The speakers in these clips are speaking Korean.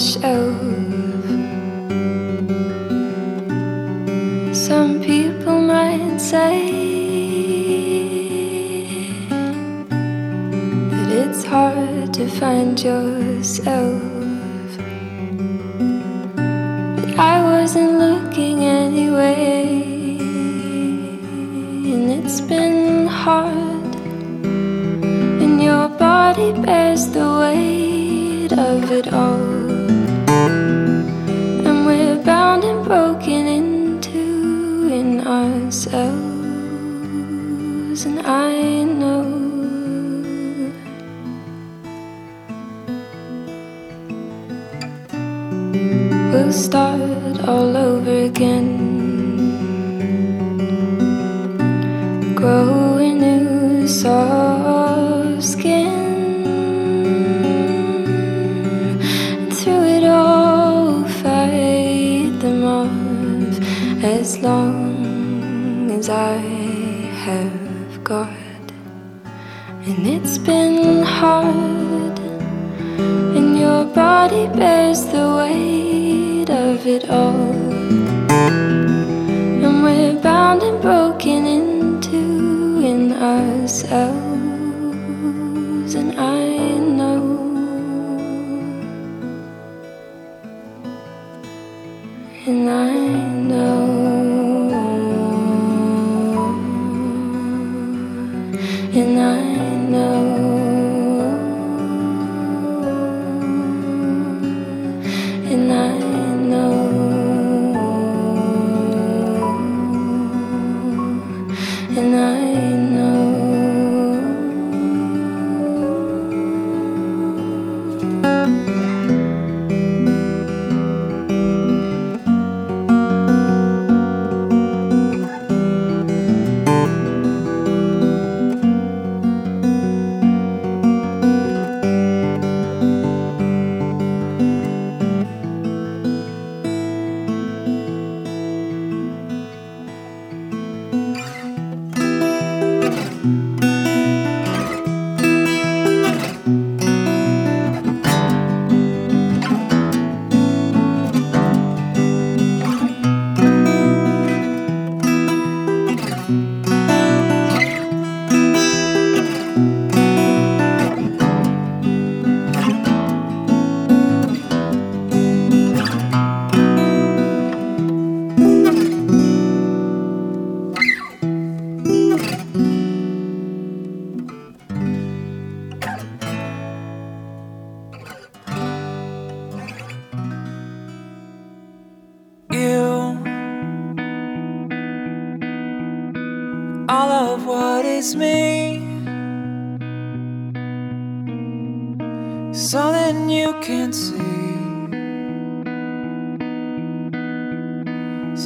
Some people might say that it's hard to find yourself, but I wasn't looking anyway, and it's been hard, and your body bears the weight of it all.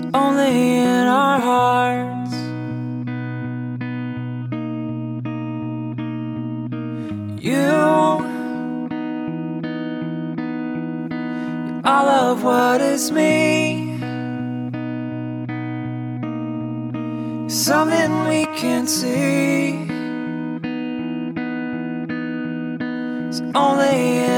it's only in our hearts. You, all of what is me. Something we can't see. It's only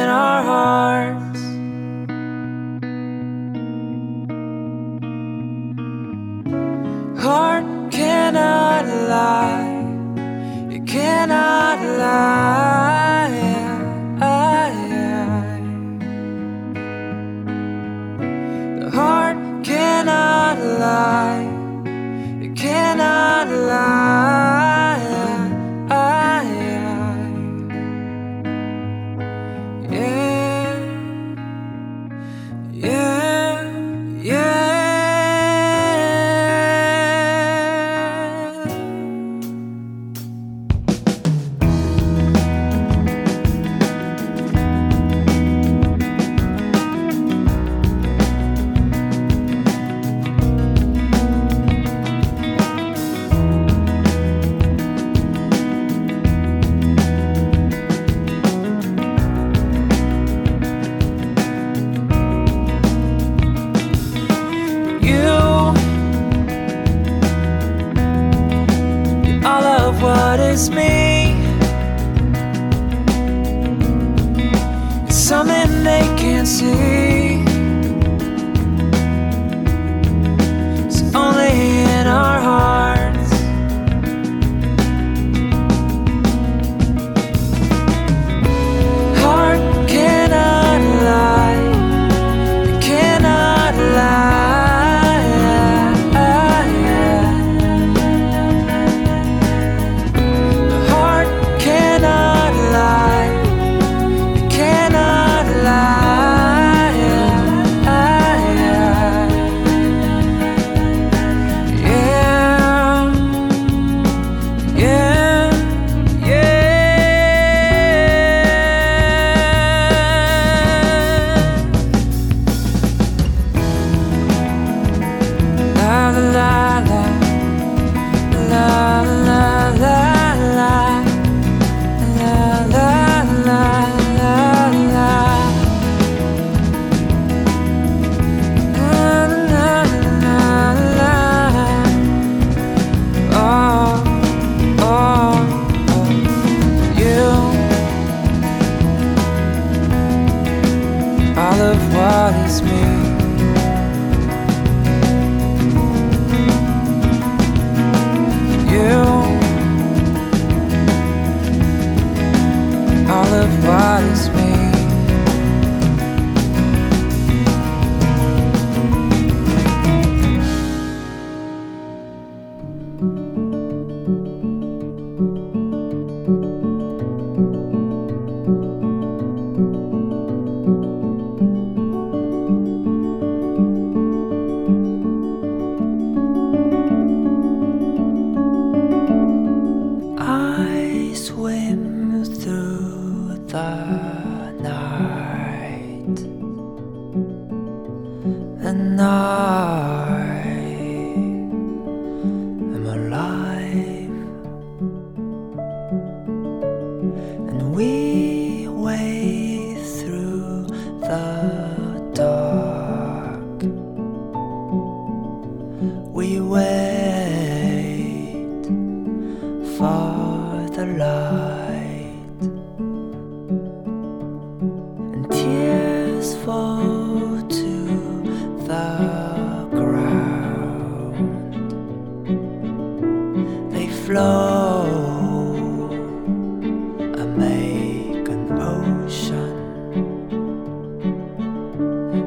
and make an ocean,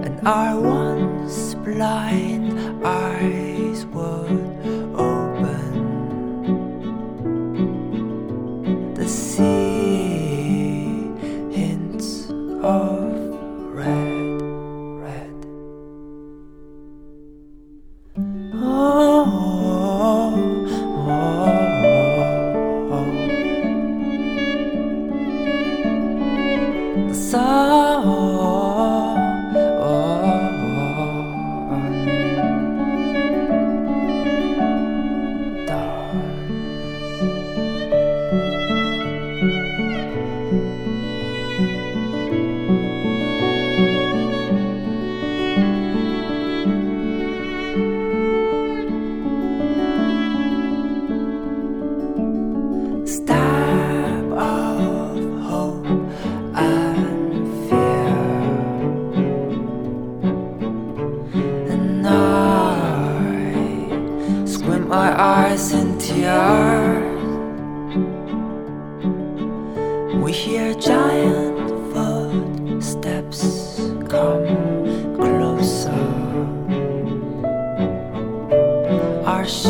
and our once blind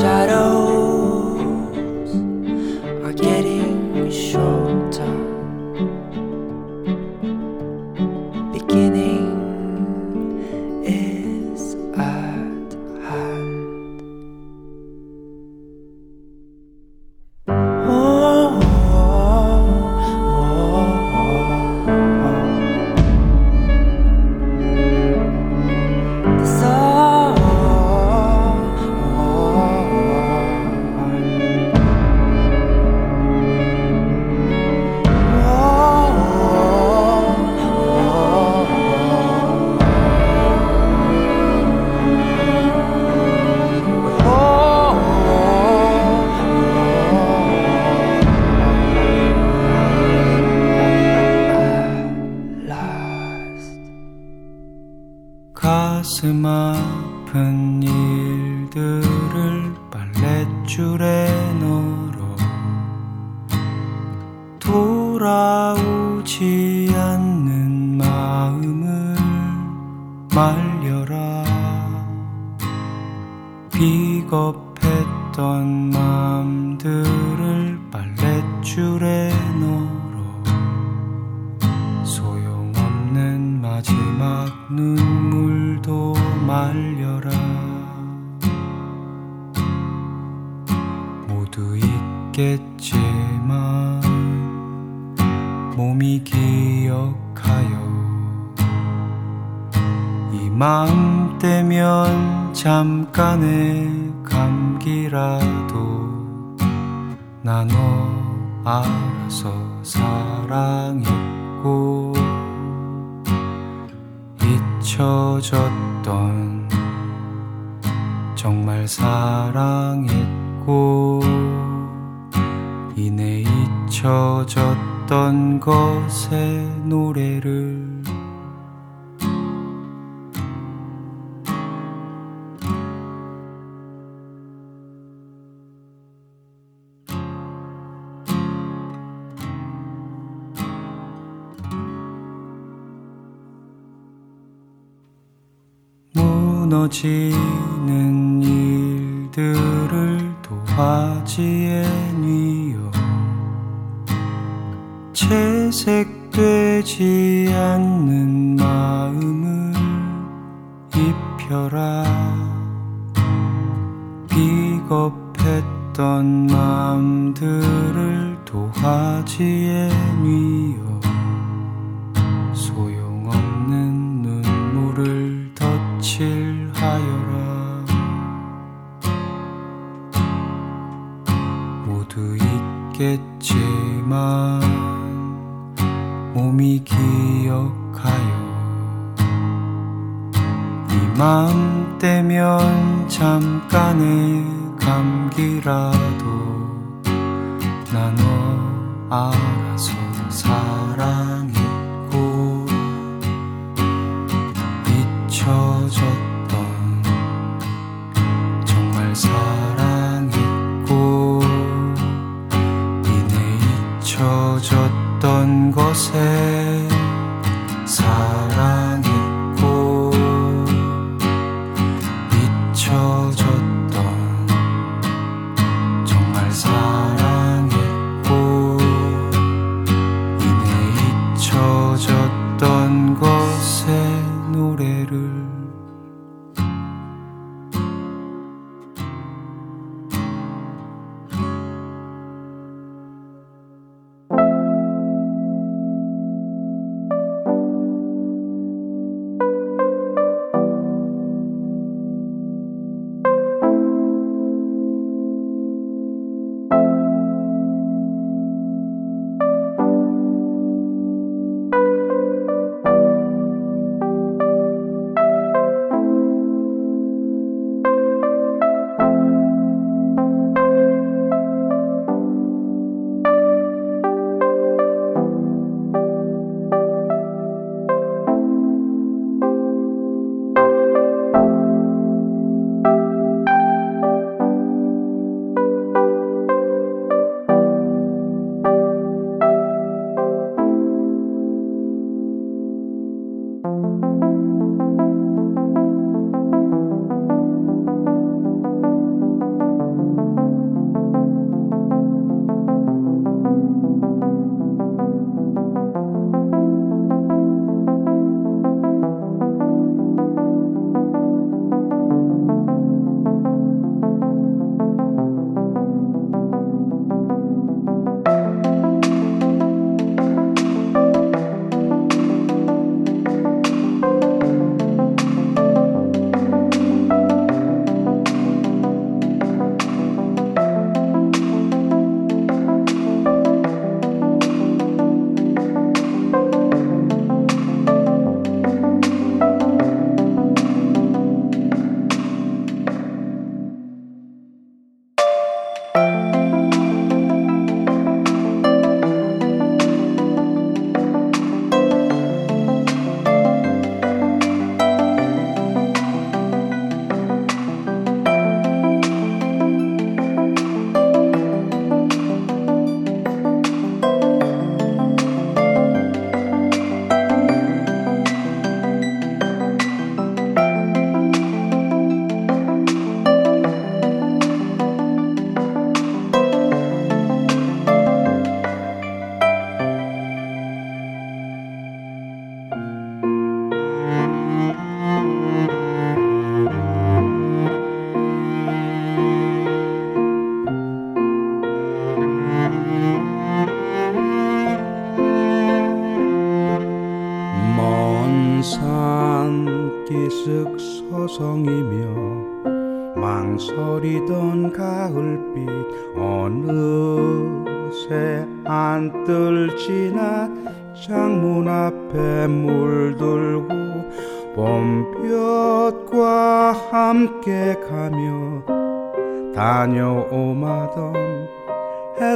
shadow. 눈물도 말려라. 모두 있겠지만 몸이 기억하여. 이 마음 때면 잠깐의 감기라도 나너 알아서 사랑했고 잊혀졌던 정말 사랑했고 이내 잊혀졌던 것의 노래를 무너지는 일들을 도화지에 뉘어 채색되지 않는 마음을 입혀라. 비겁했던 마음들을 도화지에 뉘어 잠깐의 감기라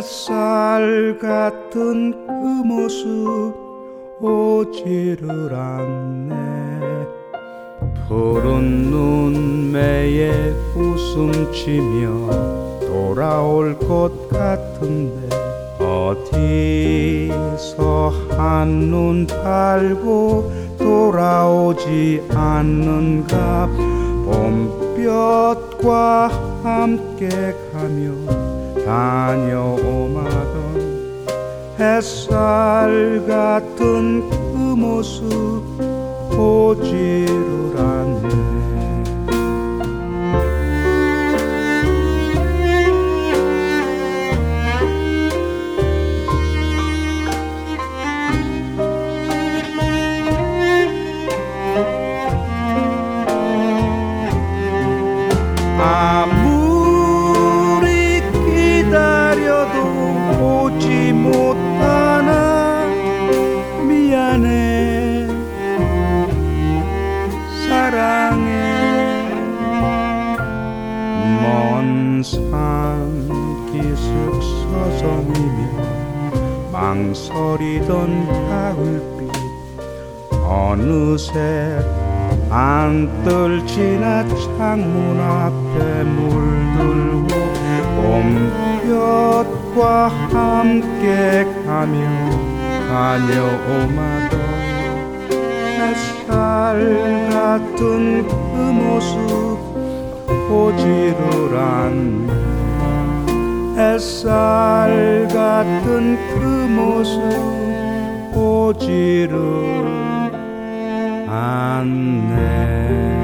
햇살 같은 그 모습 오지를 않네. 푸른 눈매에 웃음치며 돌아올 것 같은데 어디서 한눈 팔고 돌아오지 않는가? 봄볕과 함께 가며 다녀오마던 햇살 같은 그 모습 보지를 않네 망설이던 가을빛 어느새 안떨지나 창문 앞에 물들고 봄볕과 함께 가며 다녀오마던 햇살 같은 그 모습 않네. 햇살 같은 그 모습 보지를 않네